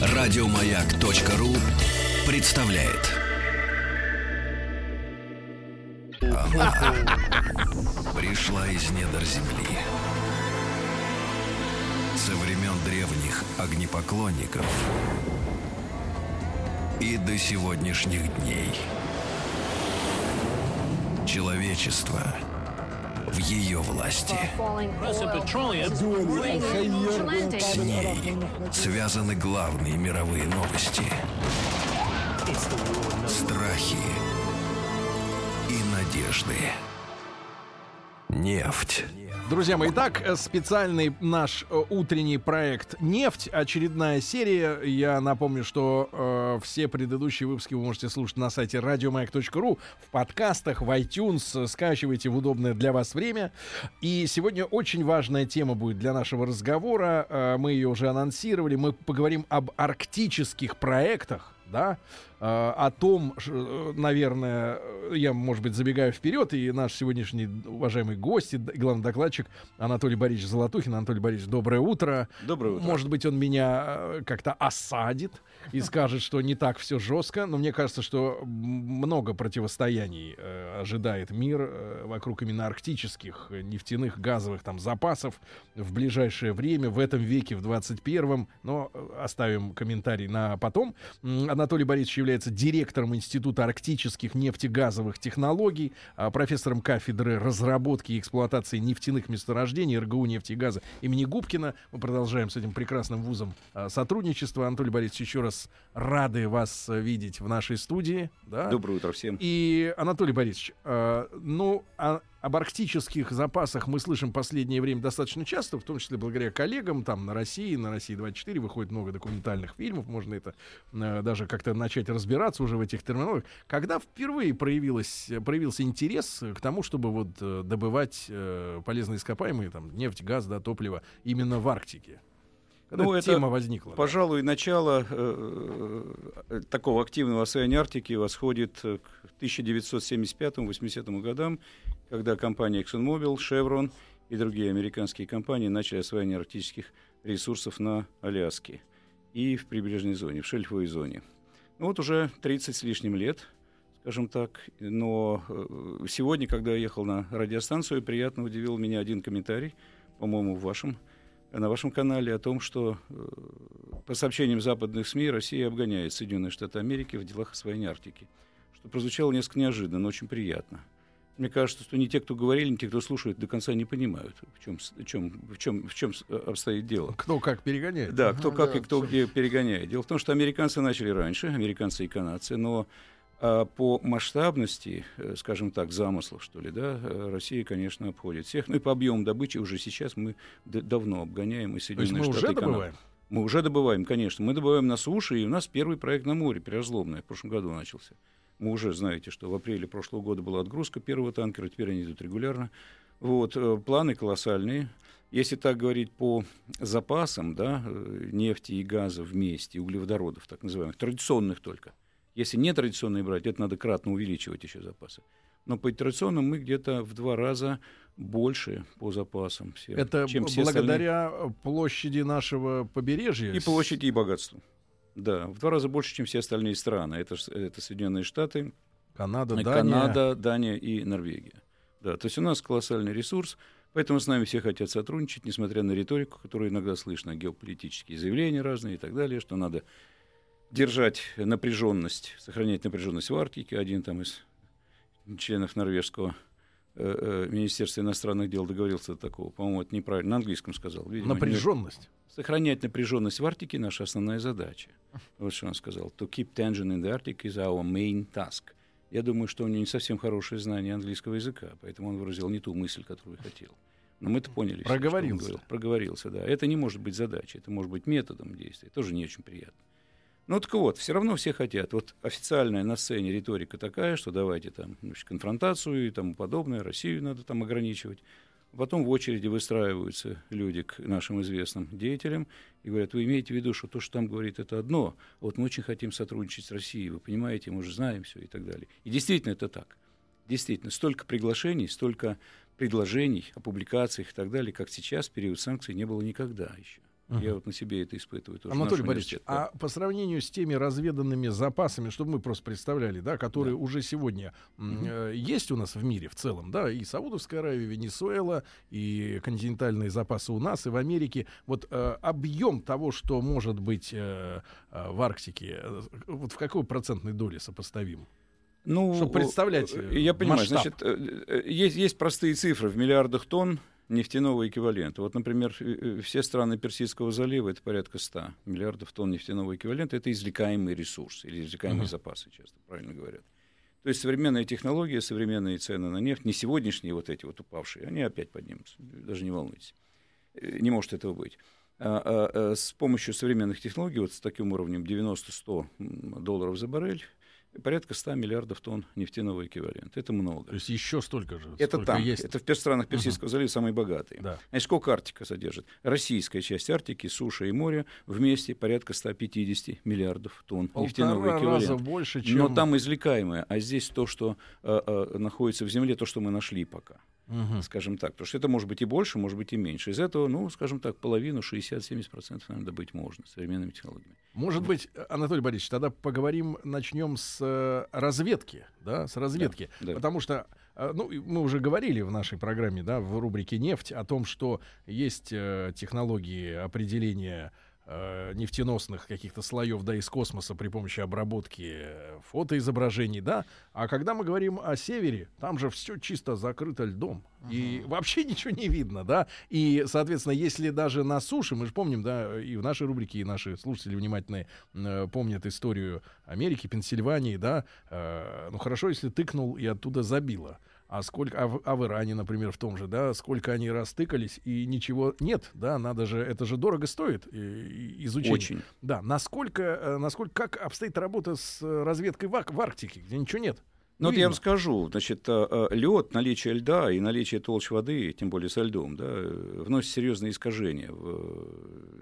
Радиомаяк.ру представляет. Пришла из недр земли. Со времен древних огнепоклонников и до сегодняшних дней. Человечество в ее власти. С ней связаны главные мировые новости. Страхи и надежды. Нефть. Друзья мои, итак, э, специальный наш э, утренний проект «Нефть», очередная серия. Я напомню, что э, все предыдущие выпуски вы можете слушать на сайте радиомаяк.ру, в подкастах, в iTunes, скачивайте в удобное для вас время. И сегодня очень важная тема будет для нашего разговора. Э, мы ее уже анонсировали. Мы поговорим об арктических проектах, да, о том, э, наверное, я, может быть, забегаю вперед, и наш сегодняшний уважаемый гость, и главный докладчик Анатолий Борисович Золотухин. Анатолий Борисович, доброе утро. Доброе утро. Может быть, он меня э, как-то осадит и скажет, что не так все жестко, но мне кажется, что много противостояний э, ожидает мир э, вокруг именно арктических э, нефтяных газовых там запасов в ближайшее время, в этом веке, в 21-м, но э, оставим комментарий на потом. Анатолий Борисович является директором Института арктических нефтегазовых технологий, а, профессором кафедры разработки и эксплуатации нефтяных месторождений РГУ нефти и газа имени Губкина. Мы продолжаем с этим прекрасным вузом а, сотрудничество. Анатолий Борисович, еще раз рады вас э, видеть в нашей студии. Да? Доброе утро всем. И, Анатолий Борисович, э, ну, а- об арктических запасах мы слышим в последнее время достаточно часто, в том числе благодаря коллегам, там, на России, на России 24 выходит много документальных фильмов, можно это э, даже как-то начать разбираться уже в этих терминологиях. Когда впервые проявилось, проявился интерес к тому, чтобы вот э, добывать э, полезные ископаемые, там, нефть, газ, да, топливо именно в Арктике? Когда Ну, эта тема возникла? да? Пожалуй, начало э, э, такого активного освоения Арктики восходит к 1975-80 годам, когда компания ExxonMobil, Chevron и другие американские компании начали освоение арктических ресурсов на Аляске и в прибрежной зоне, в шельфовой зоне. Ну вот уже 30 с лишним лет, скажем так, но э, сегодня, когда я ехал на радиостанцию, приятно удивил меня один комментарий, по-моему, в вашем на вашем канале о том, что э, по сообщениям западных СМИ Россия обгоняет Соединенные Штаты Америки в делах освоения Арктики. Что прозвучало несколько неожиданно, но очень приятно. Мне кажется, что ни те, кто говорили, ни те, кто слушает, до конца не понимают, в чем, в чем, в чем, в чем с- обстоит дело. Кто как перегоняет? Да, кто как и кто где перегоняет. Дело в том, что американцы начали раньше, американцы и канадцы, но а, по масштабности, э, скажем так, замыслов, что ли, да, э, Россия, конечно, обходит всех. Ну и по объему добычи уже сейчас мы давно обгоняем и То есть Соединенные мы Штаты уже добываем? Мы уже добываем, конечно. Мы добываем на суше, и у нас первый проект на море, переразломное, в прошлом году начался. Мы уже знаете, что в апреле прошлого года была отгрузка первого танкера, теперь они идут регулярно. Вот, э, планы колоссальные. Если так говорить по запасам, да, нефти и газа вместе, углеводородов, так называемых, традиционных только. Если не традиционные брать, это надо кратно увеличивать еще запасы. Но по традиционным мы где-то в два раза больше по запасам, всем, Это чем все остальные. благодаря площади нашего побережья. И площади, и богатству. Да, в два раза больше, чем все остальные страны. Это, это Соединенные Штаты, Канада, Дания. Канада, Дания и Норвегия. Да, то есть у нас колоссальный ресурс, поэтому с нами все хотят сотрудничать, несмотря на риторику, которую иногда слышно, геополитические заявления разные и так далее, что надо держать напряженность, сохранять напряженность в Арктике. Один там из членов норвежского э, э, Министерства иностранных дел договорился до такого. По-моему, это неправильно. На английском сказал. Видимо, не- Напряженность. Сохранять напряженность в Арктике – наша основная задача. Вот что он сказал. To keep tension in the Arctic is our main task. Я думаю, что у него не совсем хорошее знание английского языка, поэтому он выразил не ту мысль, которую хотел. Но мы это поняли. все, что он Проговорился. говорил. Проговорился, да. Это не может быть задачей, это может быть методом действия. Тоже не очень приятно. Ну так вот, все равно все хотят. Вот официальная на сцене риторика такая, что давайте там значит, конфронтацию и тому подобное, Россию надо там ограничивать. Потом в очереди выстраиваются люди к нашим известным деятелям и говорят, вы имеете в виду, что то, что там говорит, это одно, вот мы очень хотим сотрудничать с Россией, вы понимаете, мы уже знаем все и так далее. И действительно это так. Действительно, столько приглашений, столько предложений о публикациях и так далее, как сейчас, в период санкций, не было никогда еще. Мгм. Я вот на себе это испытываю тоже. Анатолий Борисович, да. а по сравнению с теми разведанными запасами, чтобы мы просто представляли, да, которые уже сегодня э, есть у нас в мире в целом, да, и Саудовская Аравия, и Венесуэла, и континентальные запасы у нас, и в Америке, вот э, объем того, что может быть э, э, в Арктике, э, вот в какой процентной доле сопоставим? Ну, Чтоб представлять, э, Я понимаю, масштаб. значит, есть, есть простые цифры в миллиардах тонн нефтяного эквивалента. Вот, например, э, э, все страны Персидского залива это порядка 100 миллиардов тонн нефтяного эквивалента. Это извлекаемый ресурс или извлекаемые Мгм. запасы, часто правильно говорят. То есть современная технология, современные цены на нефть, не сегодняшние вот эти вот упавшие, они опять поднимутся. Даже не волнуйтесь. Э, Не может этого быть. А, а, а, с помощью современных технологий, вот с таким уровнем 90-100 м, долларов за баррель, порядка 100 миллиардов тонн нефтяного эквивалента. Это много. То есть еще столько же. Это сколько там, есть. это в странах Персидского залива самые богатые. Да. Значит, сколько Арктика содержит? Российская часть Арктики, суша и море вместе порядка 150 миллиардов тонн нефтяного Полтора раза эквивалента. больше, чем... Но там извлекаемое, а здесь то, что э, э, находится в земле, то, что мы нашли пока, Мгм. скажем так. Потому что это может быть и больше, может быть и меньше. Из этого, ну, скажем так, половину, 60-70% наверное, добыть можно современными технологиями. Может быть, Анатолий Борисович, тогда поговорим, начнем с э, разведки, да, с разведки, да. потому что, э, ну, мы уже говорили в нашей программе, да, в рубрике «Нефть» о том, что есть э, технологии определения э, нефтеносных каких-то слоев, да, из космоса при помощи обработки э, фотоизображений, да, а когда мы говорим о севере, там же все чисто закрыто льдом, и вообще ничего не видно, да, и, соответственно, если даже на суше, мы же помним, да, и в нашей рубрике, и наши слушатели внимательные э, помнят историю Америки, Пенсильвании, да, э, ну хорошо, если тыкнул и оттуда забило. А сколько, а в, а в Иране, например, в том же, да, сколько они растыкались и ничего нет, да, надо же, это же дорого стоит э, и- изучение. Очень. Да, насколько, э, насколько, как обстоит работа с э, разведкой в, в Арктике, где ничего нет? Ну, вот я вам скажу, значит, лед, наличие льда и наличие толщ воды, тем более со льдом, да, вносит серьезные искажения в,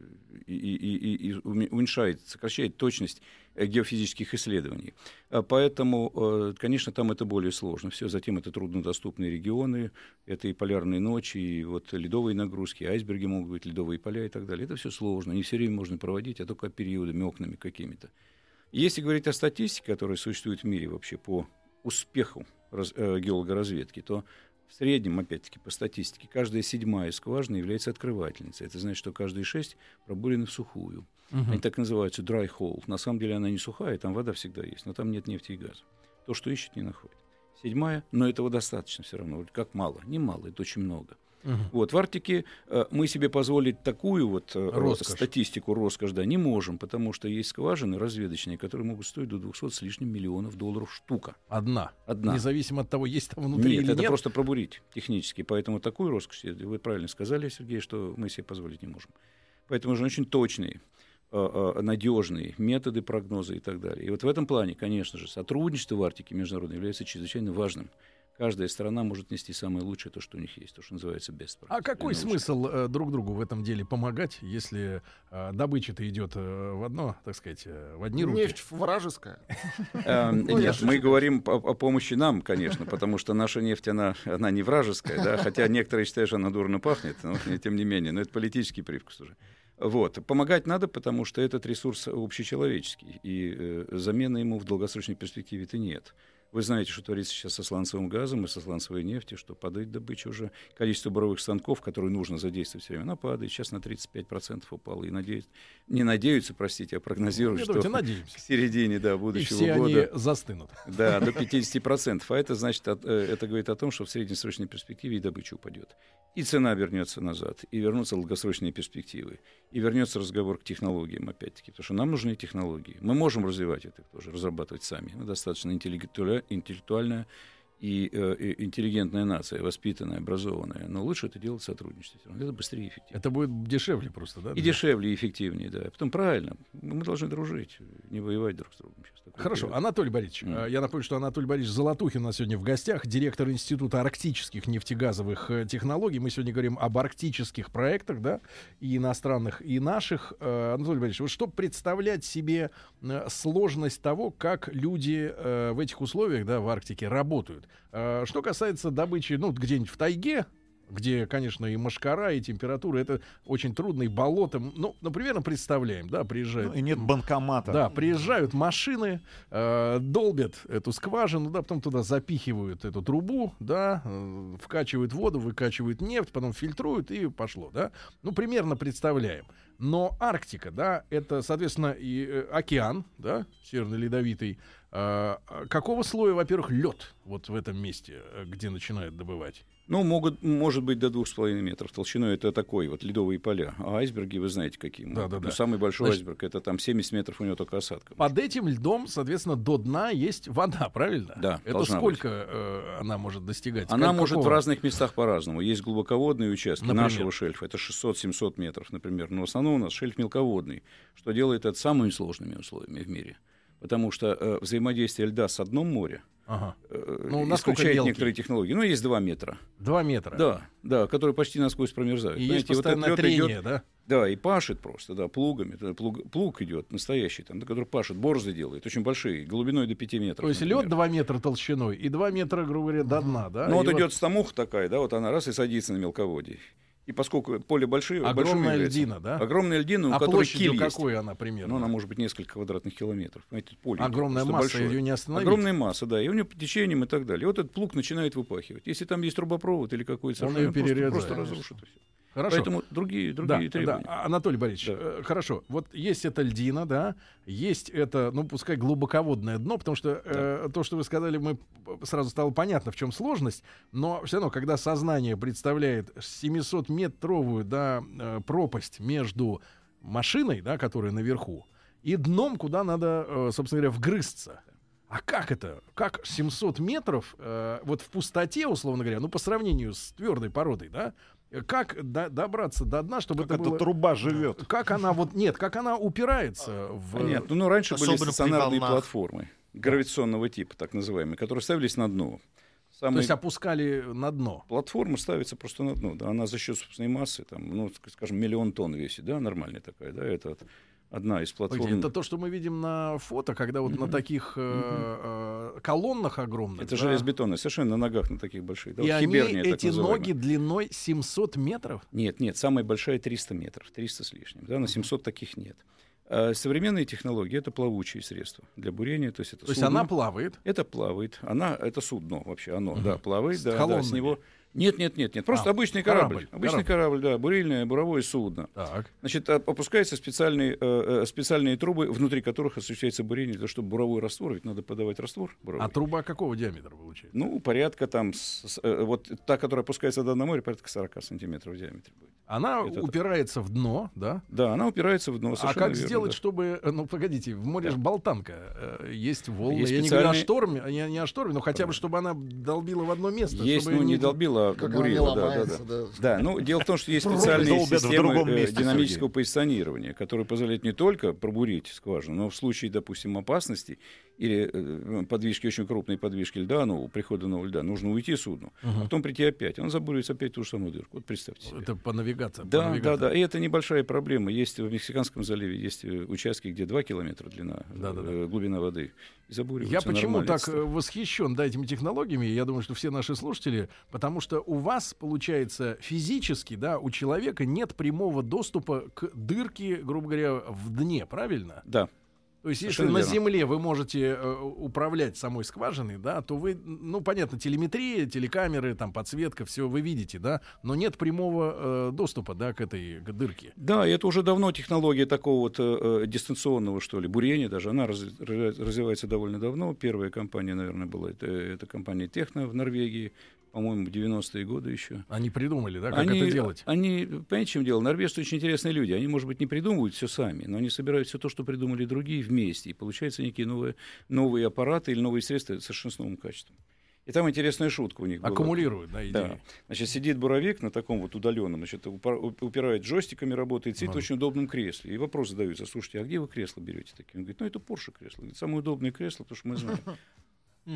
и, и- и- и уме- уменьшает, сокращает точность э, геофизических исследований. А Поэтому, э, конечно, там это более сложно. Все, затем это труднодоступные регионы, это и полярные ночи, и вот ледовые нагрузки, айсберги могут быть, ледовые поля и так далее. Это все сложно, не все время можно проводить, а только периодами, окнами какими-то. Если говорить о статистике, которая существует в мире вообще по успеху раз- э, геологоразведки, то в среднем, опять-таки, по статистике, каждая седьмая скважина является открывательницей. Это значит, что каждые шесть пробурены в сухую. Мгм. Они так называются dry hole. На самом деле она не сухая, там вода всегда есть, но там нет нефти и газа. То, что ищет, не находит. Седьмая, но этого достаточно все равно. Как мало? Не мало, это очень много. Мгм. Вот, в Арктике э, мы себе позволить такую вот э, Роскошь. статистику, роскошь, да, не можем, потому что есть скважины разведочные, которые могут стоить до 200 с лишним миллионов долларов штука. Одна. Одна. Независимо от того, есть там внутри нет, или это нет. просто пробурить технически. Поэтому такую роскошь, вы правильно сказали, Сергей, что мы себе позволить не можем. Поэтому же очень точные, э, надежные методы прогноза и так далее. И вот в этом плане, конечно же, сотрудничество в Арктике международное является чрезвычайно важным. Каждая страна может нести самое лучшее, то, что у них есть, то, что называется best practice. А какой смысл э, друг другу в этом деле помогать, если э, добыча-то идет э, в одно, так сказать, э, в одни руки? Нефть вражеская. Я Нет, мы говорим о, помощи нам, конечно, потому что наша нефть, она, она не вражеская, да, хотя некоторые считают, что она дурно пахнет, но тем не менее, но это политический привкус уже. Вот. Помогать надо, потому что этот ресурс общечеловеческий, и э, замены ему в долгосрочной перспективе-то нет. Вы знаете, что творится сейчас со сланцевым газом и со сланцевой нефтью, что падает добыча уже. Количество буровых станков, которые нужно задействовать все время, она падает. Сейчас на 35% упало. И надеются, не надеются, простите, а прогнозируют, Ну, что надеемся. к середине да, И будущего все года... они застынут. Да, до 50%. А это значит, э, это говорит о том, что в среднесрочной перспективе и добыча упадет. И цена вернется назад, и вернутся долгосрочные перспективы, и вернется разговор к технологиям опять-таки, потому что нам нужны технологии. Мы можем развивать это тоже, разрабатывать сами. Мы достаточно интеллектуальная, интеллектуальная и, э, и интеллигентная нация, воспитанная, образованная. Но лучше это делать в сотрудничестве. Это быстрее и эффективнее. Это будет дешевле просто, да? И дешевле, и эффективнее, да. Потом правильно, мы должны дружить, не воевать друг с другом. Сейчас такое Хорошо, Анатолий Борисович, э, я напомню, что Анатолий Борисович Золотухин у нас сегодня в гостях, директор Института арктических нефтегазовых э, технологий. Мы сегодня говорим об арктических проектах, да, и иностранных, и наших. Анатолий Борисович, вот что представлять себе сложность того, как люди в этих условиях, да, в Арктике работают? Э, Что касается добычи, ну, где-нибудь в тайге, где, конечно, и машкара, и температура, это очень трудно, и болото. Ну, например, представляем, да, приезжают Ну, и нет банкомата. да, приезжают машины, э, долбят эту скважину, да, потом туда запихивают эту трубу, да, э, вкачивают воду, выкачивают нефть, потом фильтруют и пошло, да. Ну, примерно представляем. Но Арктика, да, это, соответственно, и э, океан, да, северно-ледовитый. Э, какого слоя, во-первых, лед вот в этом месте, э, где начинают добывать? Ну, могут, может быть, до двух с половиной метров толщиной. Это такой вот ледовые поля. А айсберги, вы знаете, какие. могут Да-да-да. быть. Ну, самый большой Значит- айсберг, это там 70 метров у него только осадка. Под этим льдом, соответственно, до дна есть вода, правильно? Да, Это сколько э, она может достигать? Она Как- может в какого? разных местах по-разному. Есть глубоководные участки Например? нашего шельфа, это 600-700 метров, например. Но в основном у нас шельф мелководный, что делает это самыми сложными условиями в мире. Потому что э, взаимодействие льда с дном моря Ага. э, Ну, исключает мелкий? некоторые технологии. Ну, есть 2 метра. Два метра. Да, да, которые почти насквозь промерзают. И есть Знаете, вот этот постоянное идёт- трение, да? Да, и пашет просто, да, плугами. Плуг, плуг идет настоящий, там, который пашет, борозды делает, очень большие, глубиной до 5 метров. То есть например. лед 2 метра толщиной и 2 метра, грубо говоря, до дна, да? Ну, И вот идет стамуха такая, да, вот она раз и садится на мелководье. И поскольку поле большое, Огромная является- льдина, да? Огромная льдина, у А которой киль есть. какой она примерно? Ну, она может быть несколько квадратных километров. Понимаете, поле идет Огромная масса, большое. ее не остановить. Огромная масса, да, и у него по течениям и так далее. И вот этот плуг начинает выпахивать. Если там есть трубопровод или какой-то Он её просто, просто разрушит. и всё. Хорошо. Поэтому другие, да, другие требования. да. Анатолий Борисович, Да. э, хорошо. Вот есть эта льдина, да, есть это, ну, пускай глубоководное дно, потому что э, то, что вы сказали, мы п- сразу стало понятно, в чем сложность, но все равно, когда сознание представляет 700-метровую, да, э, пропасть между машиной, да, которая наверху, и дном, куда надо, э, собственно говоря, вгрызться. А как это? Как 700 метров э, вот в пустоте, условно говоря, ну по сравнению с твердой породой, да? Как до- добраться до дна, чтобы Как это эта было... труба живет. Как она вот нет, как она упирается в Понятно. Ну, раньше были Особенно при стационарные платформы гравитационного типа, так называемые, которые ставились на дно. то Самые есть опускали на дно. Платформа ставится просто на дно, да, она за счет собственной массы, там, ну, ск- скажем, миллион тонн весит, да, нормальная такая, да, это вот одна из платформ. Погодите, это то, что мы видим на фото, когда вот на таких э, э, колоннах огромных. Это да, железобетонная, совершенно на ногах на таких больших. Да, И вот они, эти ноги длиной 700 метров. Нет, нет, самая большая 300 метров, 300 с лишним, да, на 700 таких нет. А современные технологии — это плавучие средства для бурения, то есть это То есть судно. она плавает. Это плавает, она, это судно вообще, оно, да, плавает, С да, да, с него... Нет, нет, нет, нет, просто А, обычный корабль, корабль, обычный корабль, да, бурильное, буровое судно. Так. Значит, оп- опускаются специальные, э, э, специальные трубы, внутри которых осуществляется бурение, для того, чтобы буровой раствор, ведь надо подавать раствор буровой. А труба какого диаметра получается? Ну, порядка там, с- с- э, вот та, которая опускается до дна моря, порядка 40 сантиметров в диаметре будет. Она Это- упирается в дно, да? Да, она упирается в дно, А как верно, сделать, да. чтобы, э, ну погодите, в море же болтанка, э, есть волны. Есть Я не говорю о шторме, не, не о шторме, но хотя бы, чтобы она долбила в одно место. Есть, чтобы ну, не долбила, а Как бурила, да, да, ломается, да. да. Да, ну, дело в том, что есть специальные системы э, динамического позиционирования, которые позволяют не только пробурить скважину, но в случае, допустим, опасности или э, подвижки, очень крупной подвижки льда, ну, прихода нового льда, нужно уйти судну, а потом прийти опять. Он забуривается опять в ту же самую дырку. Вот представьте себе. Это по навигации. по Да, да, да, и это небольшая проблема. Есть в Мексиканском заливе есть э, участки, где 2 километра длина, Да, да, да. э, глубина воды. И Я почему так Это э, восхищен да, этими технологиями? Я думаю, что все наши слушатели, потому что у вас получается физически, да, у человека нет прямого доступа к дырке, грубо говоря, в дне, правильно? Да, То есть, если на. Земле вы можете э, управлять самой скважиной, да, то вы, ну, понятно, телеметрия, телекамеры, там, подсветка, все вы видите, да, но нет прямого э, доступа, да, к этой к дырке. Да, это уже давно технология такого вот э, э, дистанционного, что ли, бурения даже. Она раз- раз- развивается довольно давно. Первая компания, наверное, была, это, это компания Техно в Норвегии, по-моему, в 90-е годы еще. Они придумали, да, как они, это делать. Они, понимаете, в чем дело? Норвежцы очень интересные люди. Они, может быть, не придумывают все сами, но они собирают все то, что придумали другие вместе. И получаются некие новые, новые аппараты или новые средства совершенно с новым качеством. И там интересная шутка у них была. Аккумулирует, да, идеи. Да. Значит, сидит буровик на таком вот удаленном, значит, упирает джойстиками, работает, сидит в Ага. очень удобном кресле. И вопрос задаются, слушайте, а где вы кресло берете такие? Он говорит, ну это Porsche кресло. Говорит, самое удобное кресло, потому что мы знаем.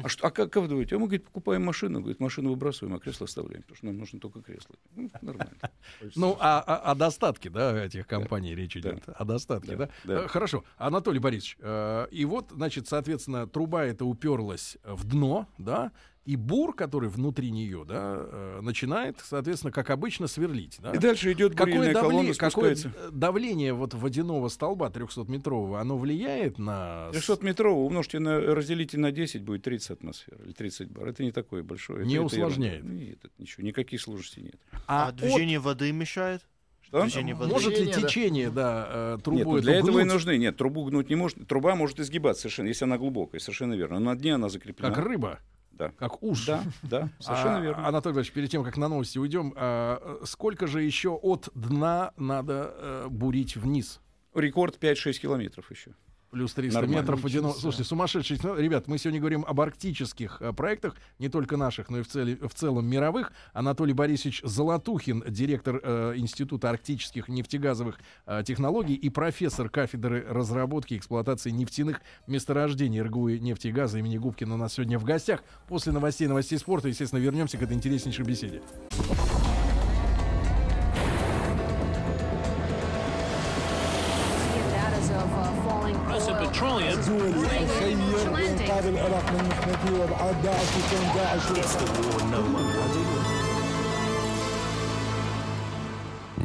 А, что, а как, как вы думаете? А мы, говорит, покупаем машину, говорит, машину выбрасываем, а кресло оставляем, потому что нам нужно только кресло. Ну, нормально. Ну, а, а- о достатке, да, этих компаний речь идет. О достатке, да? Да, да. Э, Хорошо. Анатолий Борисович, э, и вот, значит, соответственно, труба эта уперлась в дно, да, и бур, который внутри нее, да, э, начинает, соответственно, как обычно, сверлить, да? И дальше идет Какое, давление, какое давление вот водяного столба 300-метрового, оно влияет на... с- 300 метрового умножьте на, разделите на 10, будет 30 атмосфер или 30 бар. Это не такое большое. Не это, это усложняет. ерунда. Нет, это ничего, никаких сложностей нет. А, от- движение воды мешает? Что? Воды. Может ли Движение, да. течение, да, э, трубу Нет, ну для этого и нужны. Нет, трубу гнуть не может. Труба может изгибаться совершенно, если она глубокая, совершенно верно. Но на дне она закреплена. как рыба, Да. как уж? Да, да, совершенно А, верно. Анатолий Иванович, перед тем, как на новости уйдем, а, сколько же еще от дна надо э, бурить вниз? Рекорд 5-6 километров еще. Плюс 300 Нормально. метров водяного. Слушайте, сумасшедший. Ну, Ребят, мы сегодня говорим об арктических э, проектах, не только наших, но и в, цели- в целом мировых. Анатолий Борисович Золотухин, директор э, Института арктических нефтегазовых э, технологий и профессор кафедры разработки и эксплуатации нефтяных месторождений РГУ и нефти и газа имени Губкина у нас сегодня в гостях. После новостей новостей спорта, естественно, вернемся к этой интереснейшей беседе. من مخنثي وابعاد داعش وكون داعش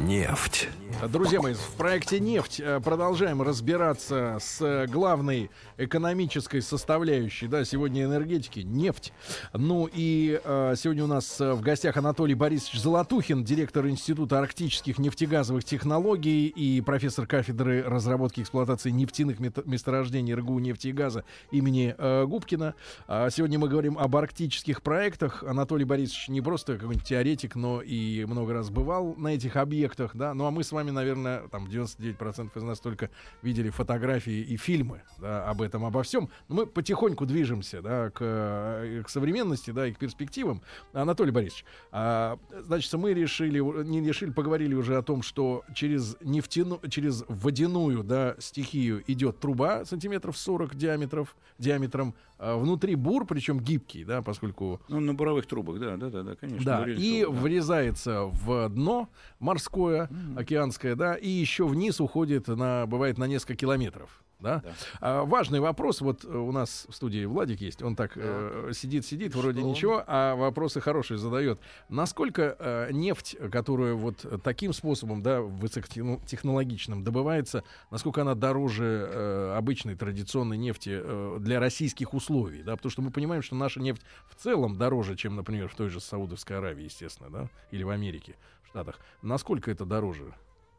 Нефть. Друзья мои, в проекте «Нефть» э, продолжаем разбираться с э, главной экономической составляющей, да, сегодня энергетики, нефть. Ну и э, сегодня у нас э, в гостях Анатолий Борисович Золотухин, директор Института арктических нефтегазовых технологий и профессор кафедры разработки и эксплуатации нефтяных месторождений РГУ нефти и газа имени э, Губкина. А сегодня мы говорим об арктических проектах. Анатолий Борисович не просто какой-нибудь теоретик, но и много раз бывал на этих объектах, да. Ну а мы с вами, наверное, там 99% из нас только видели фотографии и фильмы да, об этом, обо всем. Но мы потихоньку движемся, да, к, э, к современности, да, и к перспективам. Анатолий Борисович, а, значит, мы решили, не решили, поговорили уже о том, что через нефтяну, через водяную, да, стихию идет труба сантиметров 40 диаметров, диаметром, внутри бур, причем гибкий, да, поскольку Ну, на буровых трубах, да, да, да, да, конечно. да, и трубах, да. врезается в дно морское, океанское, да, и еще вниз уходит на, бывает, на несколько километров. Да? Да. А, важный вопрос. Вот э, у нас в студии Владик есть. Он так э, сидит, сидит, вроде ничего, а вопросы хорошие задает. Насколько э, нефть, которую вот таким способом, да, высокотехнологичным добывается, насколько она дороже э, обычной традиционной нефти э, для российских условий, да? Потому что мы понимаем, что наша нефть в целом дороже, чем, например, в той же Саудовской Аравии, естественно, да, или в Америке, в Штатах. Насколько это дороже?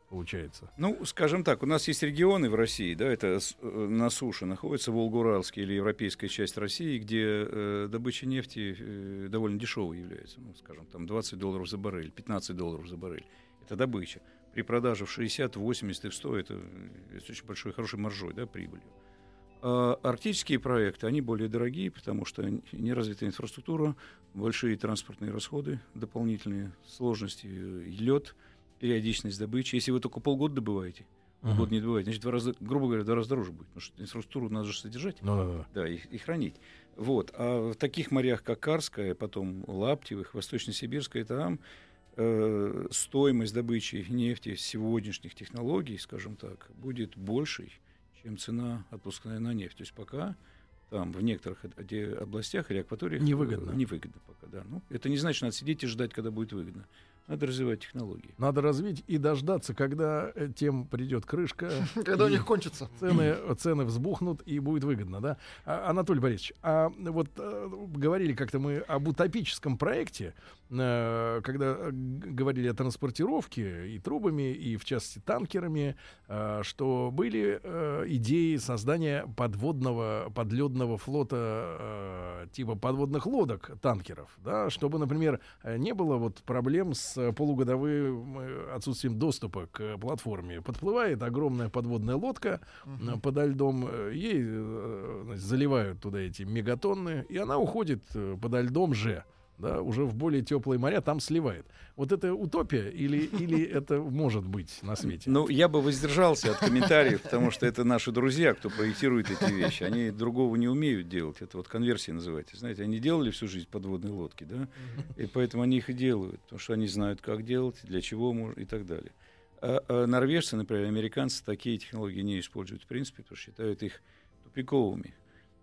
Получается. Ну, скажем так, у нас есть регионы в России, да, это э, на суше находится Волгоуральская или европейская часть России, где э, добыча нефти э, довольно дешевой является. Ну, скажем, там 20 долларов за баррель, 15 долларов за баррель. Это добыча. При продаже в 60, в 80 и в 100 это, э, с очень большой, хорошей маржой, да, прибылью. А арктические проекты, они более дорогие, потому что неразвитая инфраструктура, большие транспортные расходы дополнительные, сложности, э, лед, периодичность добычи. Если вы только полгода добываете, Мгм. год не добываете, значит, два раза, грубо говоря, два раза дороже будет, потому что инфраструктуру надо же содержать, Ну да, да. да, и, и хранить. Вот. А в таких морях, как Карская, потом Лаптевых, Восточно-Сибирская, там э, стоимость добычи нефти сегодняшних технологий, скажем так, будет большей, чем цена отпускная на нефть. То есть пока там в некоторых областях или акваториях Невыгодно. э, невыгодно пока, да. Ну, это не значит, что надо сидеть и ждать, когда будет выгодно. Надо развивать технологии. Надо развить и дождаться, когда э, тем придет крышка. Когда у них кончится. цены, цены взбухнут и будет выгодно, да? А, Анатолий Борисович, а вот э, говорили как-то мы об утопическом проекте, когда э, говорили о транспортировке и трубами, и в частности танкерами, э, что были э, идеи создания подводного, подледного флота э, типа подводных лодок танкеров, да, чтобы, например, э, не было вот проблем с полугодовым э, отсутствием доступа к платформе. Подплывает огромная подводная лодка uh подо льдом, э, ей э, значит, заливают туда эти мегатонны, и она уходит подо льдом же да, уже в более теплые моря, там сливает. Вот это утопия или, или это может быть на свете? Ну, я бы воздержался от комментариев, потому что это наши друзья, кто проектирует эти вещи. Они другого не умеют делать. Это вот конверсия называется. Знаете, они делали всю жизнь подводные лодки, да, и поэтому они их и делают, потому что они знают, как делать, для чего можно и так далее. А, а норвежцы, например, американцы такие технологии не используют в принципе, потому что считают их тупиковыми.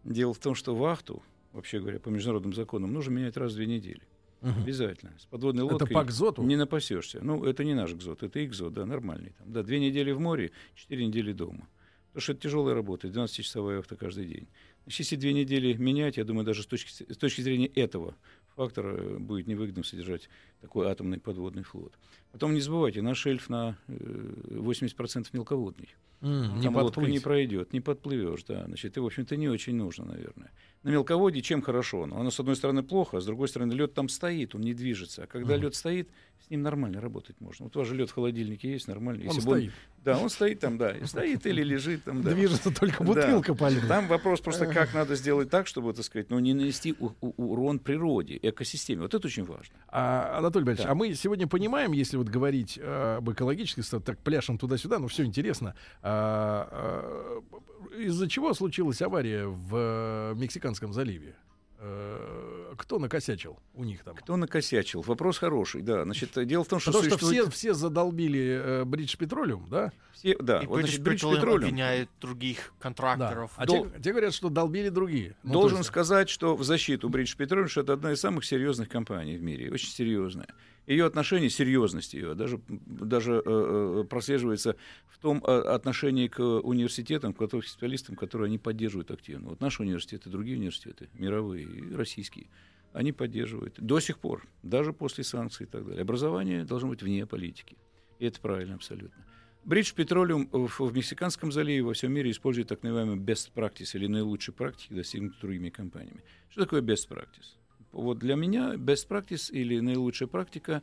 Дело в том, что вахту вообще говоря, по международным законам, нужно менять раз в две недели. Угу. Обязательно. С подводной лодкой это по экзоту? не напасешься. Ну, это не наш экзот, это экзот, да, нормальный. Там, да, две недели в море, четыре недели дома. Потому что это тяжелая работа, 12-часовая авто каждый день. Значит, если две недели менять, я думаю, даже с точки, с точки зрения этого фактора э, будет невыгодно содержать такой атомный подводный флот. Потом не забывайте, наш эльф на 80% э, мелководный. Mm, Там не лодка не пройдет, не подплывешь, да. Значит, и, в общем-то, не очень нужно, наверное на мелководье чем хорошо? Ну, оно, с одной стороны, плохо, а с другой стороны, лед там стоит, он не движется. А когда mm. лед стоит, с ним нормально работать можно. Вот у вас же лед в холодильнике есть, нормально. Он стоит. Он, да, он стоит там, да, стоит или лежит там, да. Движется только бутылка да. по льду. Там вопрос просто, как надо сделать так, чтобы, так сказать, ну, не нанести урон природе, экосистеме. Вот это очень важно. А, Анатолий Борисович, да. а мы сегодня понимаем, если вот говорить э, об экологической, так пляшем туда-сюда, ну, все интересно. А, а, из-за чего случилась авария в э, Мексиканском заливе? Э, кто накосячил у них там? Кто накосячил? Вопрос хороший, да. Значит, дело в том, что Потому существует... что все, все задолбили э, Бридж Петролиум, да? Все, да. И Бридж Петролиум обвиняет других контракторов. Да. А Дол... те, те говорят, что долбили другие. Ну, Должен есть... сказать, что в защиту Бридж Петролиум, что это одна из самых серьезных компаний в мире, очень серьезная ее отношение, серьезность ее, даже, даже э, э, прослеживается в том э, отношении к университетам, к специалистам, которые они поддерживают активно. Вот наши университеты, другие университеты, мировые и российские, они поддерживают до сих пор, даже после санкций и так далее. Образование должно быть вне политики. И это правильно абсолютно. Бридж Петролиум в, в Мексиканском заливе во всем мире использует так называемый best practice или наилучшие практики, достигнутые другими компаниями. Что такое best practice? Вот для меня best practice или наилучшая практика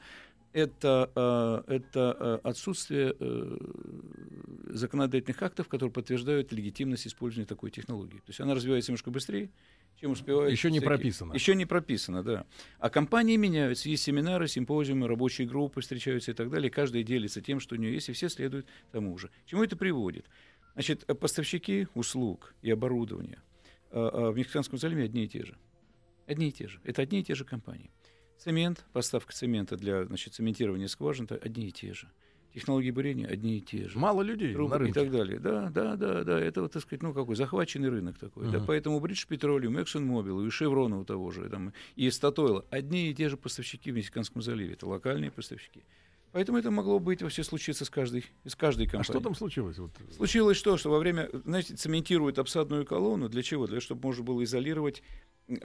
это, э, это э, отсутствие э, законодательных актов, которые подтверждают легитимность использования такой технологии. То есть она развивается немножко быстрее, чем успевает. Еще не всякие... прописано. Еще не прописано, да. А компании меняются. Есть семинары, симпозиумы, рабочие группы встречаются и так далее. Каждый делится тем, что у нее есть, и все следуют тому же. К чему это приводит? Значит, поставщики услуг и оборудования в Мексиканском заливе одни и те же. Одни и те же. Это одни и те же компании. Цемент, поставка цемента для значит, цементирования скважин, это одни и те же. Технологии бурения одни и те же. Мало людей Трубы на рынке. И так далее. Да, да, да, да. Это, вот, так сказать, ну, какой захваченный рынок такой. Uh-huh. Да, поэтому British Petroleum, ExxonMobil и Chevron у того же, там, и Statoil, одни и те же поставщики в Мексиканском заливе. Это локальные поставщики. Поэтому это могло быть вообще случиться с каждой, с каждой компанией. А что там случилось? Вот. Случилось что, что во время, знаете, цементируют обсадную колонну. Для чего? Для того, чтобы можно было изолировать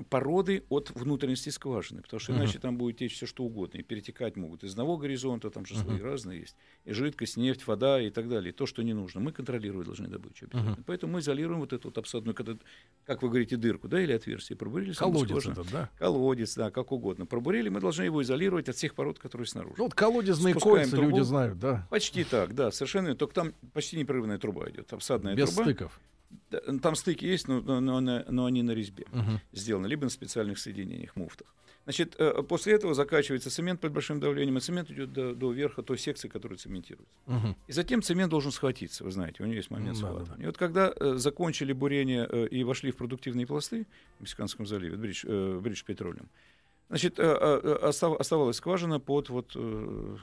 породы от внутренности скважины, потому что иначе uh-huh. там будет течь все что угодно, и перетекать могут из одного горизонта, там же uh-huh. свои разные есть, и жидкость, нефть, вода и так далее, то, что не нужно. Мы контролировать должны добычу обязательно. Uh-huh. Поэтому мы изолируем вот эту вот обсадную, когда, как вы говорите, дырку, да, или отверстие, пробурили. Колодец этот, да? Колодец, да, как угодно. Пробурили, мы должны его изолировать от всех пород, которые снаружи. Ну, вот колодезные Спускаем кольца трубу. люди знают, да? Почти так, да, совершенно. Только там почти непрерывная труба идет, обсадная Без труба. Без стыков. Там стыки есть, но, но, но, но они на резьбе uh-huh. сделаны, либо на специальных соединениях, муфтах. Значит, э, после этого закачивается цемент под большим давлением, и цемент идет до, до верха той секции, которая цементируется. Uh-huh. И затем цемент должен схватиться, вы знаете, у него есть момент uh-huh. схвата. И вот когда э, закончили бурение э, и вошли в продуктивные пласты в Мексиканском заливе, Бридж, э, Бридж Петролиум, Значит, э, э, оставалась скважина под вот, э,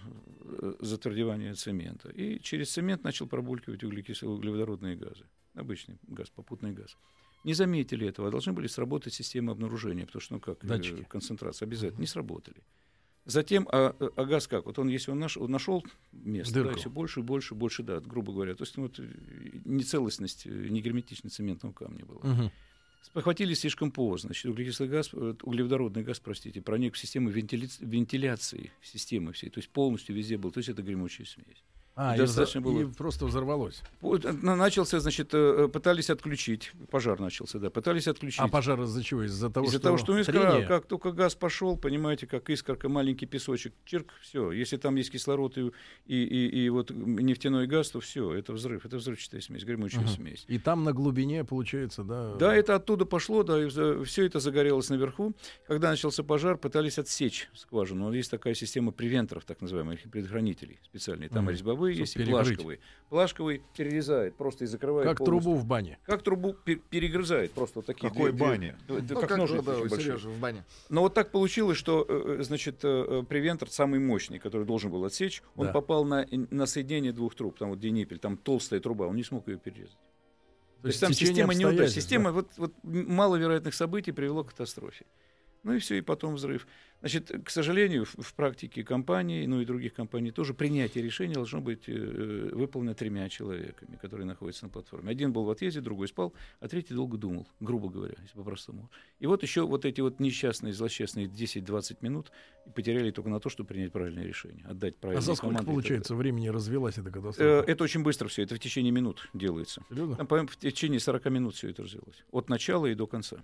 затвердевание цемента. И через цемент начал пробулькивать углекислые углеводородные газы. Обычный газ, попутный газ. Не заметили этого, должны были сработать системы обнаружения, потому что, ну как, Датчики. концентрация обязательно, не сработали. Затем, а, а газ как? Вот он, если он, наш, он нашел место, да, все больше и больше, больше, да, грубо говоря. То есть ну, вот, нецелостность, негерметичность цементного камня была. Угу. Спохватились слишком поздно. Значит, углекислый газ, э, углеводородный газ, простите, проник в систему вентиля... вентиляции системы всей, то есть полностью везде был, то есть это гремучая смесь. А, достаточно и, было... и просто взорвалось. Начался, значит, э, пытались отключить. Пожар начался, да. Пытались отключить. А пожар из-за чего? Из-за того, из-за что... того, что искра, как только газ пошел, понимаете, как искорка, маленький песочек, чирк, все. Если там есть кислород и, и, и, и вот нефтяной газ, то все, это взрыв. Это взрывчатая смесь, гремучая uh-huh. смесь. И там на глубине, получается, да? Да, это оттуда пошло, да, и все это загорелось наверху. Когда начался пожар, пытались отсечь скважину. Есть такая система превенторов, так называемых, предохранителей специальные. Там uh-huh. резьбовые есть и плашковые. Плашковый перерезает просто и закрывает Как полностью. трубу в бане. Как трубу пер- перегрызает просто вот такие. Какой две, бане? Две, ну, как, как ножницы да, Сережа, в бане. Но вот так получилось, что э, э, значит э, превентор самый мощный, который должен был отсечь, он да. попал на, на соединение двух труб, там вот где ниппель, там толстая труба, он не смог ее перерезать. То, То есть там система неудач, система да? вот, вот маловероятных событий привело к катастрофе. Ну и все, и потом взрыв. Значит, к сожалению, в, в практике компании, ну и других компаний тоже принятие решения должно быть э, выполнено тремя человеками, которые находятся на платформе. Один был в отъезде, другой спал, а третий долго думал, грубо говоря, если по-простому. И вот еще вот эти вот несчастные, злосчастные 10-20 минут потеряли только на то, чтобы принять правильное решение, отдать правильное А за сколько, получается, времени развелась эта катастрофа? Э, это очень быстро все, это в течение минут делается. Серьезно? Там, по в течение 40 минут все это развелось. От начала и до конца.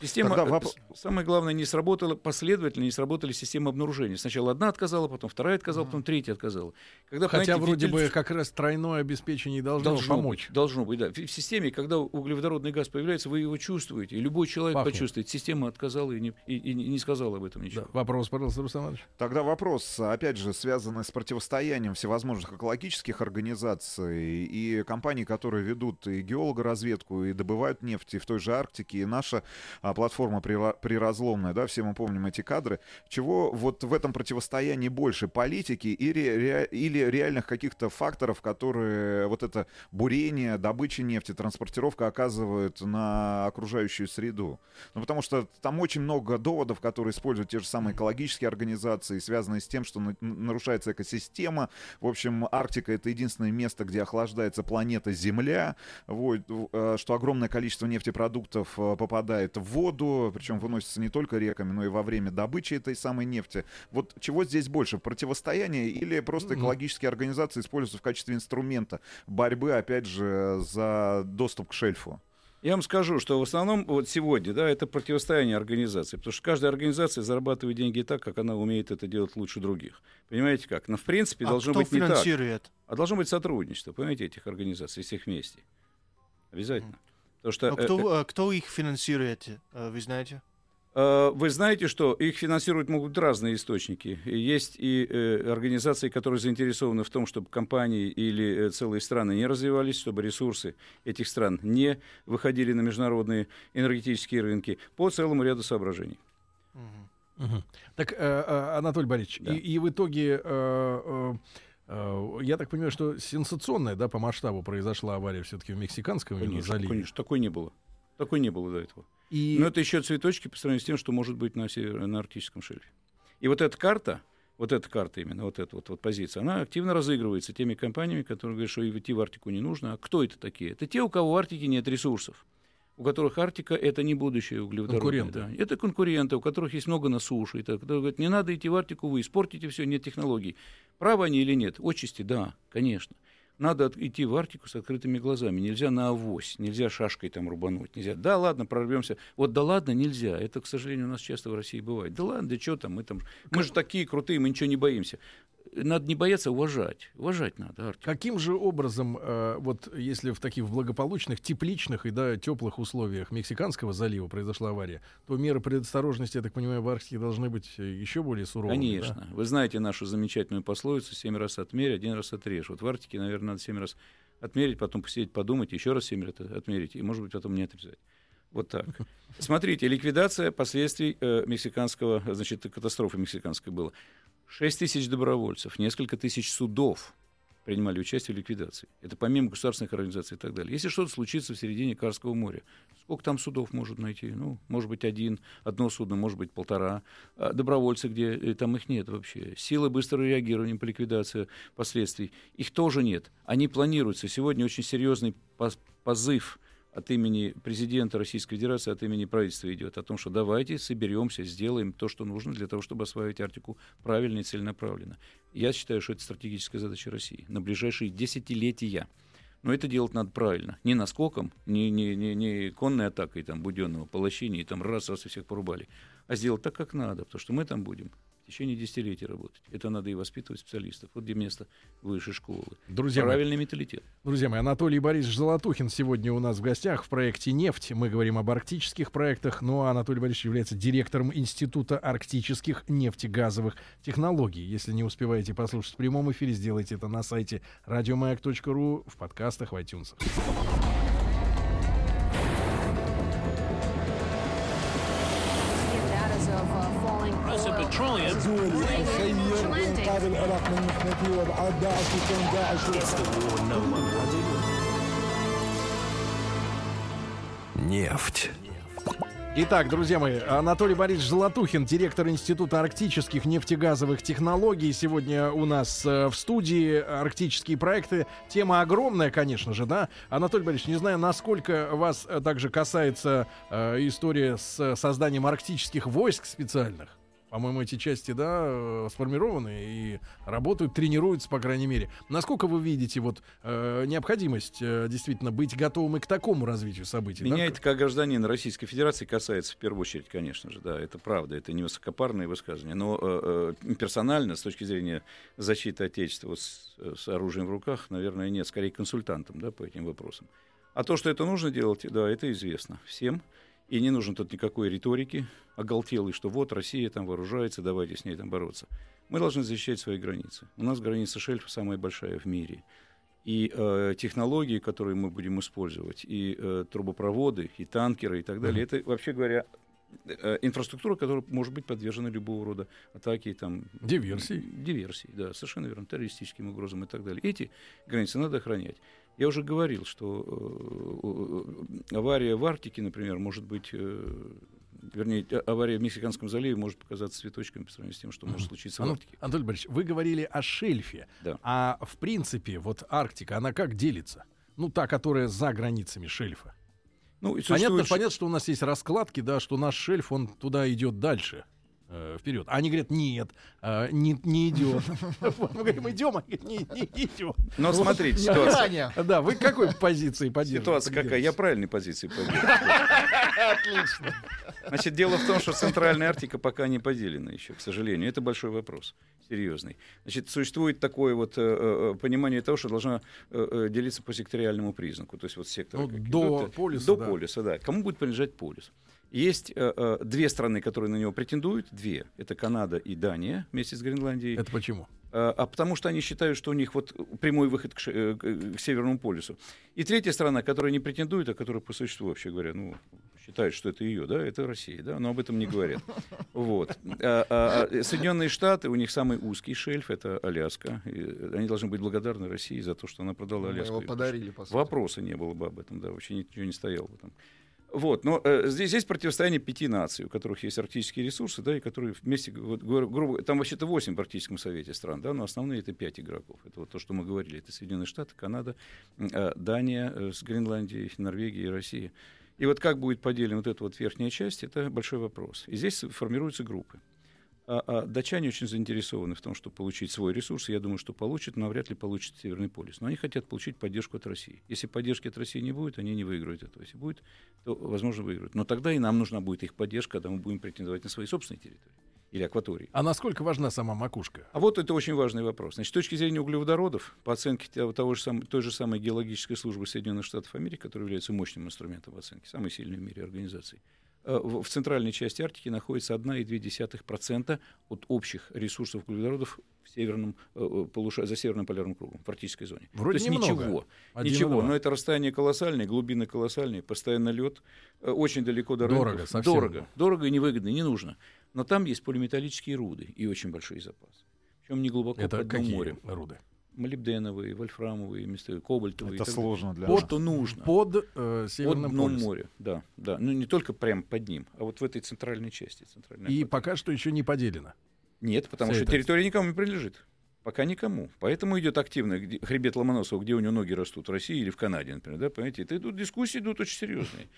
Система, Тогда воп... самое главное, не сработала последовательно, не сработали системы обнаружения. Сначала одна отказала, потом вторая отказала, потом третья отказала. Когда, Хотя вроде вентиль... бы как раз тройное обеспечение должно, должно помочь. Быть, должно быть, да. В системе, когда углеводородный газ появляется, вы его чувствуете, и любой человек Пахнет. почувствует. Система отказала и не, и, и не сказала об этом ничего. Да. Вопрос, пожалуйста, Руслан Иванович. Тогда вопрос, опять же, связанный с противостоянием всевозможных экологических организаций и компаний, которые ведут и геологоразведку, и добывают нефть и в той же Арктике, и наша а, платформа приразломная, да, все мы помним эти кадры, чего вот в этом противостоянии больше, политики или, или реальных каких-то факторов, которые вот это бурение, добыча нефти, транспортировка оказывают на окружающую среду. Ну, потому что там очень много доводов, которые используют те же самые экологические организации, связанные с тем, что нарушается экосистема. В общем, Арктика — это единственное место, где охлаждается планета Земля, вот, э, что огромное количество нефтепродуктов э, попадает в воду, причем выносится не только реками, но и во время добычи этой самой нефти. Вот чего здесь больше, противостояние или просто экологические организации используются в качестве инструмента борьбы, опять же, за доступ к шельфу? Я вам скажу, что в основном вот сегодня, да, это противостояние организации, потому что каждая организация зарабатывает деньги так, как она умеет это делать лучше других. Понимаете как? Но в принципе а должно быть не так. А должно быть сотрудничество, понимаете, этих организаций всех вместе. Обязательно. Потому что, а кто, э, э, кто их финансирует, э, вы знаете? Э, вы знаете, что их финансируют могут разные источники. Есть и э, организации, которые заинтересованы в том, чтобы компании или э, целые страны не развивались, чтобы ресурсы этих стран не выходили на международные энергетические рынки по целому ряду соображений. Угу. Угу. Так, э, Анатолий Борисович, да. и, и в итоге... Э, э, я так понимаю, что сенсационная, да, по масштабу произошла авария все-таки в Мексиканском конечно, заливе. Конечно, такой не было. Такой не было до этого. И... Но это еще цветочки по сравнению с тем, что может быть на, север... на арктическом шельфе. И вот эта карта, вот эта карта именно, вот эта вот, вот позиция, она активно разыгрывается теми компаниями, которые говорят, что идти в Арктику не нужно. А кто это такие? Это те, у кого в Арктике нет ресурсов у которых Арктика это не будущее углеводородное. Конкуренты. Да. Это конкуренты, у которых есть много на суше. Это, которые говорят, не надо идти в Арктику, вы испортите все, нет технологий. Правы они или нет? Отчасти, да, конечно. Надо идти в Арктику с открытыми глазами. Нельзя на авось, нельзя шашкой там рубануть. Нельзя. Да, ладно, прорвемся. Вот да ладно, нельзя. Это, к сожалению, у нас часто в России бывает. Да ладно, да что там, мы там. Мы же такие крутые, мы ничего не боимся надо не бояться, уважать. Уважать надо. Артем. Каким же образом, э, вот если в таких благополучных, тепличных и да, теплых условиях Мексиканского залива произошла авария, то меры предосторожности, я так понимаю, в Арктике должны быть э, еще более суровыми. Конечно. Да? Вы знаете нашу замечательную пословицу «семь раз отмерь, один раз отрежь». Вот в Арктике, наверное, надо семь раз отмерить, потом посидеть, подумать, еще раз семь раз отмерить, и, может быть, потом не отрезать. Вот так. Смотрите, ликвидация последствий э, мексиканского, значит, катастрофы мексиканской была. 6 тысяч добровольцев, несколько тысяч судов принимали участие в ликвидации. Это помимо государственных организаций и так далее. Если что-то случится в середине Карского моря, сколько там судов может найти? Ну, может быть, один, одно судно, может быть, полтора. А добровольцы, где э, там их нет вообще. Силы быстрого реагирования по ликвидации последствий, их тоже нет. Они планируются. Сегодня очень серьезный позыв от имени президента Российской Федерации, от имени правительства идет о том, что давайте соберемся, сделаем то, что нужно для того, чтобы осваивать Арктику правильно и целенаправленно. Я считаю, что это стратегическая задача России на ближайшие десятилетия. Но это делать надо правильно. Не наскоком, не, не, не, не конной атакой там, буденного полощения, и там раз-раз и всех порубали, а сделать так, как надо, потому что мы там будем течение десятилетий работать. Это надо и воспитывать специалистов. Вот где место высшей школы. Друзья мои, Правильный менталитет. Друзья мои, Анатолий Борисович Золотухин сегодня у нас в гостях в проекте «Нефть». Мы говорим об арктических проектах, но Анатолий Борисович является директором Института арктических нефтегазовых технологий. Если не успеваете послушать в прямом эфире, сделайте это на сайте радиомаяк.ру, в подкастах, в iTunes. Petroleum دول الخير بإنقاذ العراق من محنته وابعاد داعش وكون داعش Нефть. Итак, друзья мои, Анатолий Борисович Золотухин, директор Института арктических нефтегазовых технологий. Сегодня у нас э, в студии арктические проекты. Тема огромная, конечно же, да? Анатолий Борисович, не знаю, насколько вас э, также касается э, история с созданием арктических войск специальных. По-моему, эти части, да, э, сформированы и работают, тренируются, по крайней мере. Насколько вы видите вот э, необходимость э, действительно быть готовым и к такому развитию событий? да? Меня это как гражданин Российской Федерации касается в первую очередь, конечно же, да, это правда, это не высокопарные высказывания, но э, э, персонально, с точки зрения защиты Отечества с, с оружием в руках, наверное, нет, скорее консультантом, да, по этим вопросам. А то, что это нужно делать, да, это известно всем, и не нужно тут никакой риторики оголтелой, что вот Россия там вооружается, давайте с ней там бороться. Мы должны защищать свои границы. У нас граница шельфа самая большая в мире. И э, технологии, которые мы будем использовать, и э, трубопроводы, и танкеры, и так далее, это, вообще говоря, э, инфраструктура, которая может быть подвержена любого рода атаке, там, Диверсий. диверсий, да, совершенно верно, террористическим угрозам и так далее. Эти границы надо охранять. Я уже говорил, что э, э, авария в Арктике, например, может быть, э, вернее, а- авария в Мексиканском заливе может показаться цветочками по сравнению с тем, что может случиться в Арктике. Анатолий Борисович, вы говорили о шельфе. Да. А в принципе, вот Арктика, она как делится? Ну, та, которая за границами шельфа. Ну, Понятно, существует ш- понятно, что у нас есть раскладки, да, что наш шельф, он туда идет дальше. Э, вперед. А они говорят, нет, э, не, не идет. Мы говорим, идем, они говорят, не, не идет. Но смотрите, ситуация. Да, вы какой позиции поддерживаете? ситуация какая? Я правильной позиции поддерживаю. Отлично. Значит, дело в том, что Центральная Арктика пока не поделена еще, к сожалению. Это большой вопрос, серьезный. Значит, существует такое вот э, э, понимание того, что должна э, делиться по секториальному признаку. То есть вот секторы... Ну, до идут, полюса, До да. полюса, да. Кому будет принадлежать полюс? Есть э, э, две страны, которые на него претендуют. Две. Это Канада и Дания вместе с Гренландией. Это почему? А а потому что они считают, что у них вот прямой выход к, э, к- к Северному полюсу. И третья страна, которая не претендует, а которая по существу вообще говоря, ну, считает, что это ее, да, это Россия, да, но об этом не говорят. Вот. А- а- а Соединенные Штаты, у них самый узкий шельф, это Аляска. И они должны быть благодарны России за то, что она продала Мы Аляску. его подарили, по сути. Вопроса не было бы об этом, да, вообще ничего не стояло бы там. Вот, но э, здесь есть противостояние пяти наций, у которых есть арктические ресурсы, да, и которые вместе, вот, гру- грубо, там вообще-то восемь в Арктическом совете стран, да, но основные это пять игроков. Это вот то, что мы говорили, это Соединенные Штаты, Канада, э, Дания э, с Гренландией, Норвегия и Россия. И вот как будет поделена вот эта вот верхняя часть, это большой вопрос. И здесь формируются группы. А, а датчане очень заинтересованы в том, чтобы получить свой ресурс. Я думаю, что получат, но вряд ли получат Северный полюс. Но они хотят получить поддержку от России. Если поддержки от России не будет, они не выиграют этого. Если будет, то, возможно, выиграют. Но тогда и нам нужна будет их поддержка, когда мы будем претендовать на свои собственные территории или акватории. А насколько важна сама макушка? А вот это очень важный вопрос. Значит, с точки зрения углеводородов, по оценке того, же сам- той же самой геологической службы Соединенных Штатов Америки, которая является мощным инструментом оценки, самой сильной в мире организации, в, в центральной части Арктики находится 1,2% от общих ресурсов углеводородов в северном, э, э, полуша- за северным полярным кругом, в арктической зоне. Вроде То есть немного. ничего. Один Ничего, но это расстояние колоссальное, глубины колоссальные, постоянно лед, э, очень далеко до Дорого, рынков. совсем. Дорого, дорого и невыгодно, не нужно. Но там есть полиметаллические руды и очень большой запас. Причем не глубоко Это под какие моря. руды? Молибденовые, вольфрамовые, места, кобальтовые. Это сложно для Вот нас. что нужно. Под э, Под Северным полюсом. моря, да, да. Ну не только прямо под ним, а вот в этой центральной части. Центральной И пока что еще не поделено. Нет, потому что эта- территория никому не принадлежит. Пока никому. Поэтому идет активно где- хребет Ломоносова, где у него ноги растут, в России или в Канаде, например, да, понимаете? Это идут дискуссии идут очень серьезные.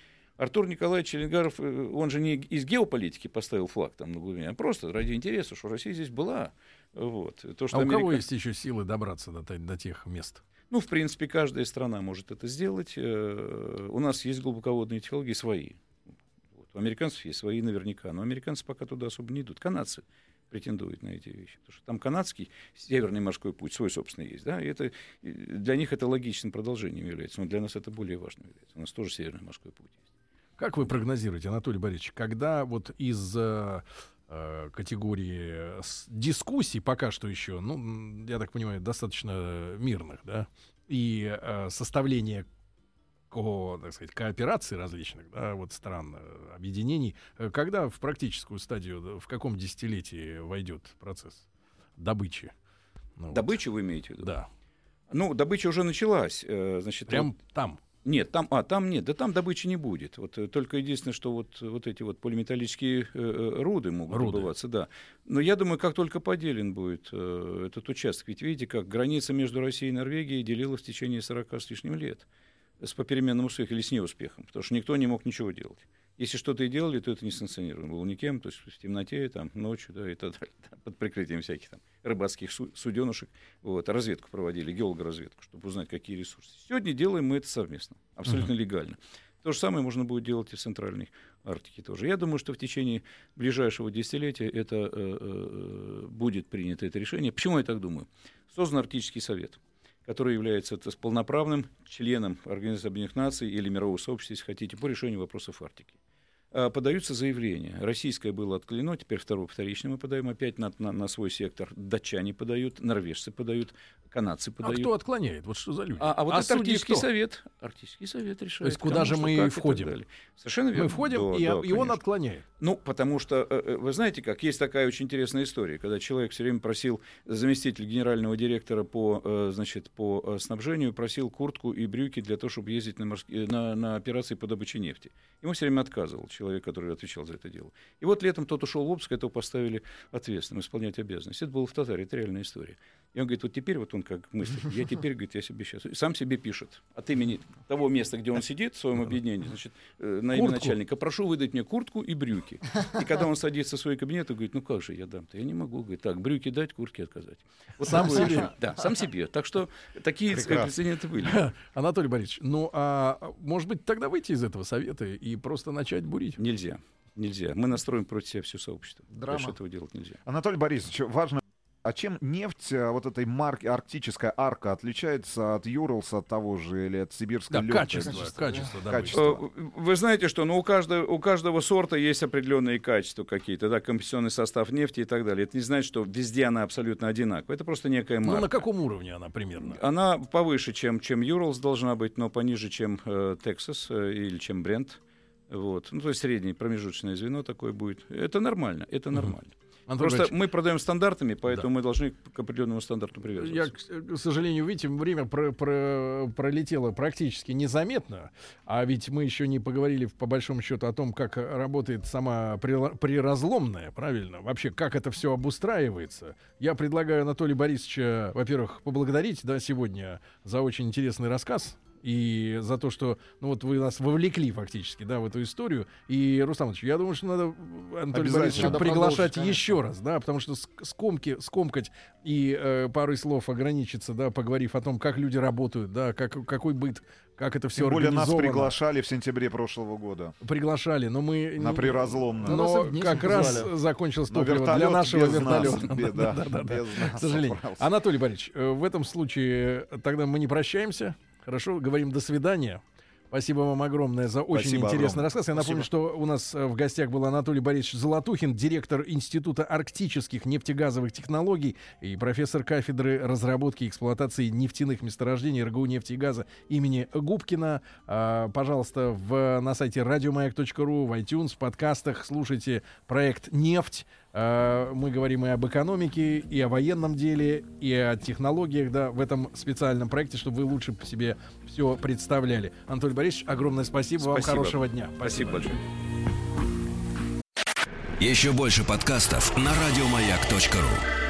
Артур Николаевич Челенгаров, э, он же не из геополитики поставил флаг там на глубине, а просто ради интереса, что Россия здесь была. Вот. То, что А у кого Америка- есть еще силы добраться до, до тех мест? Ну, в принципе, каждая страна может это сделать. Э, У нас есть глубоководные технологии свои. Вот. У американцев есть свои наверняка, но американцы пока туда особо не идут. Канадцы претендуют на эти вещи. Потому что там канадский северный морской путь свой собственный есть. Да? И это, для них это логичным продолжением является. Но для нас это более важным является. У нас тоже северный морской путь есть. Как вы прогнозируете, Анатолий Борисович, когда вот из э, э, категории э, дискуссий пока что еще, ну, я так понимаю, достаточно мирных, да, и э, составление ко, так сказать, кооперации различных, да, вот стран, объединений, когда в практическую стадию, в каком десятилетии войдет процесс добычи? Ну, вот, Добычу вы имеете в виду? Да, Ну, добыча уже началась. Значит, прям там. Нет, там, а, там нет, да там добычи не будет. Вот э, только единственное, что вот, вот эти вот полиметаллические э, э, руды могут Руды. добываться, да. Но я думаю, как только поделен будет э, этот участок, ведь видите, как граница между Россией и Норвегией делилась в течение 40 с лишним лет с попеременным успехом или с неуспехом, потому что никто не мог ничего делать. Если что-то и делали, то это не санкционировано было никем, то есть в темноте, там, ночью, да, и так далее, да, под прикрытием всяких там рыбацких су- суденышек, вот, разведку проводили, геологоразведку, чтобы узнать, какие ресурсы. Сегодня делаем мы это совместно, абсолютно легально. То же самое можно будет делать и в Центральной Арктике тоже. Я думаю, что в течение ближайшего десятилетия это э, э, будет принято это решение. Почему я так думаю? Создан Арктический совет, который является сказать, полноправным членом Организации Объединенных Наций или мирового сообщества, если хотите, по решению вопросов Арктики. А, Подаются заявления. Российское было отклонено, теперь второе вторичное мы подаем опять на, на, на свой сектор. Датчане подают, норвежцы подают, канадцы А подают. кто отклоняет? Вот что за люди? А, а вот это судьи Арктический кто? совет. Арктический совет решает. есть куда же мы как входим? Совершенно верно. Мы входим, Да, и, да, и он отклоняет. Ну, потому что, э, э, вы знаете как, есть такая очень интересная история, когда человек все время просил, заместитель генерального директора по, э, значит, по э, снабжению, просил куртку и брюки для того, чтобы ездить на, морские, на, на операции по добыче нефти. Ему все время отказывал человек, который отвечал за это дело. И вот летом тот ушел в отпуск, этого поставили ответственным, исполнять обязанности. Это было в Татаре, это реальная история. И он говорит, вот теперь вот он как мыслит, я теперь, говорит, я себе сейчас, сам себе пишет от имени того места, где он сидит в своем объединении, значит, э, на имя Куртку. начальника, прошу выдать мне куртку и брюки. И когда он садится в свой кабинет, он говорит, ну как же я дам-то? Я не могу. Говорит, так, брюки дать, куртки отказать. Вот Сам себе? решение. Да, сам себе. Так что такие прецеденты были. Анатолий Борисович, ну а может быть тогда выйти из этого совета и просто начать бурить? Нельзя. Нельзя. Мы настроим против себя все сообщество. Драма. Дальше этого делать нельзя. Анатолий Борисович, важно. А чем нефть э, вот этой марки арктическая арка отличается от Юрлса, от того же, или от сибирской Да, лёгкой? качество, Качество, качество, да. Качество. Э, Вы знаете, что ну, у, каждого, у каждого сорта есть определенные качества какие-то, да, компенсационный состав нефти и так далее. Это не значит, что везде она абсолютно одинаковая. Это просто некая марка. Ну на каком уровне она примерно? Она повыше, чем, чем Юрлс должна быть, но пониже, чем э, Texas э, или чем Брент. Вот. Ну, то есть среднее промежуточное звено такое будет. Это нормально, это нормально. Анатолий Просто Борисович, мы продаем стандартами, поэтому мы должны к определенному стандарту я, привязываться. к, к сожалению, видите, время про- про- пролетело практически незаметно, а ведь мы еще не поговорили по большому счету о том, как работает сама приразломная, правильно? Вообще, как это все обустраивается. Я предлагаю Анатолия Борисовича, во-первых, поблагодарить да, сегодня за очень интересный рассказ и за то, что ну вот вы нас вовлекли фактически, да, в эту историю. И, Рустам Ильич, я думаю, что надо Анатолия Обязательно. Борисовича Надо приглашать еще раз, да, потому что ск- скомки, скомкать и э, парой слов ограничиться, да, поговорив о том, как люди работают, да, как, какой быт, как это все Тем более нас приглашали в сентябре прошлого года Приглашали, но мы... на нас Но как раз закончилось Но топливо для нашего без нас, вертолета. бе- да, Да-да-да. без нас К сожалению. собрался. Анатолий Борисович, э, в этом случае э, тогда мы не прощаемся. Хорошо, говорим до свидания. Спасибо вам огромное за очень Спасибо интересный огромное. рассказ. Я напомню, что у нас э, в гостях был Анатолий Борисович Золотухин, директор Института арктических нефтегазовых технологий и профессор кафедры разработки и эксплуатации нефтяных месторождений РГУ нефти и газа имени Губкина. А, Пожалуйста, в, на сайте радиомаяк.ру, в iTunes, в подкастах слушайте проект «Нефть». А, Мы говорим и об экономике, и о военном деле, и о технологиях, да, в этом специальном проекте, чтобы вы лучше по себе все представляли. Анатолий Борисович, огромное спасибо, вам Спасибо. хорошего дня. Спасибо большое. Еще больше подкастов на радиомаяк.ру.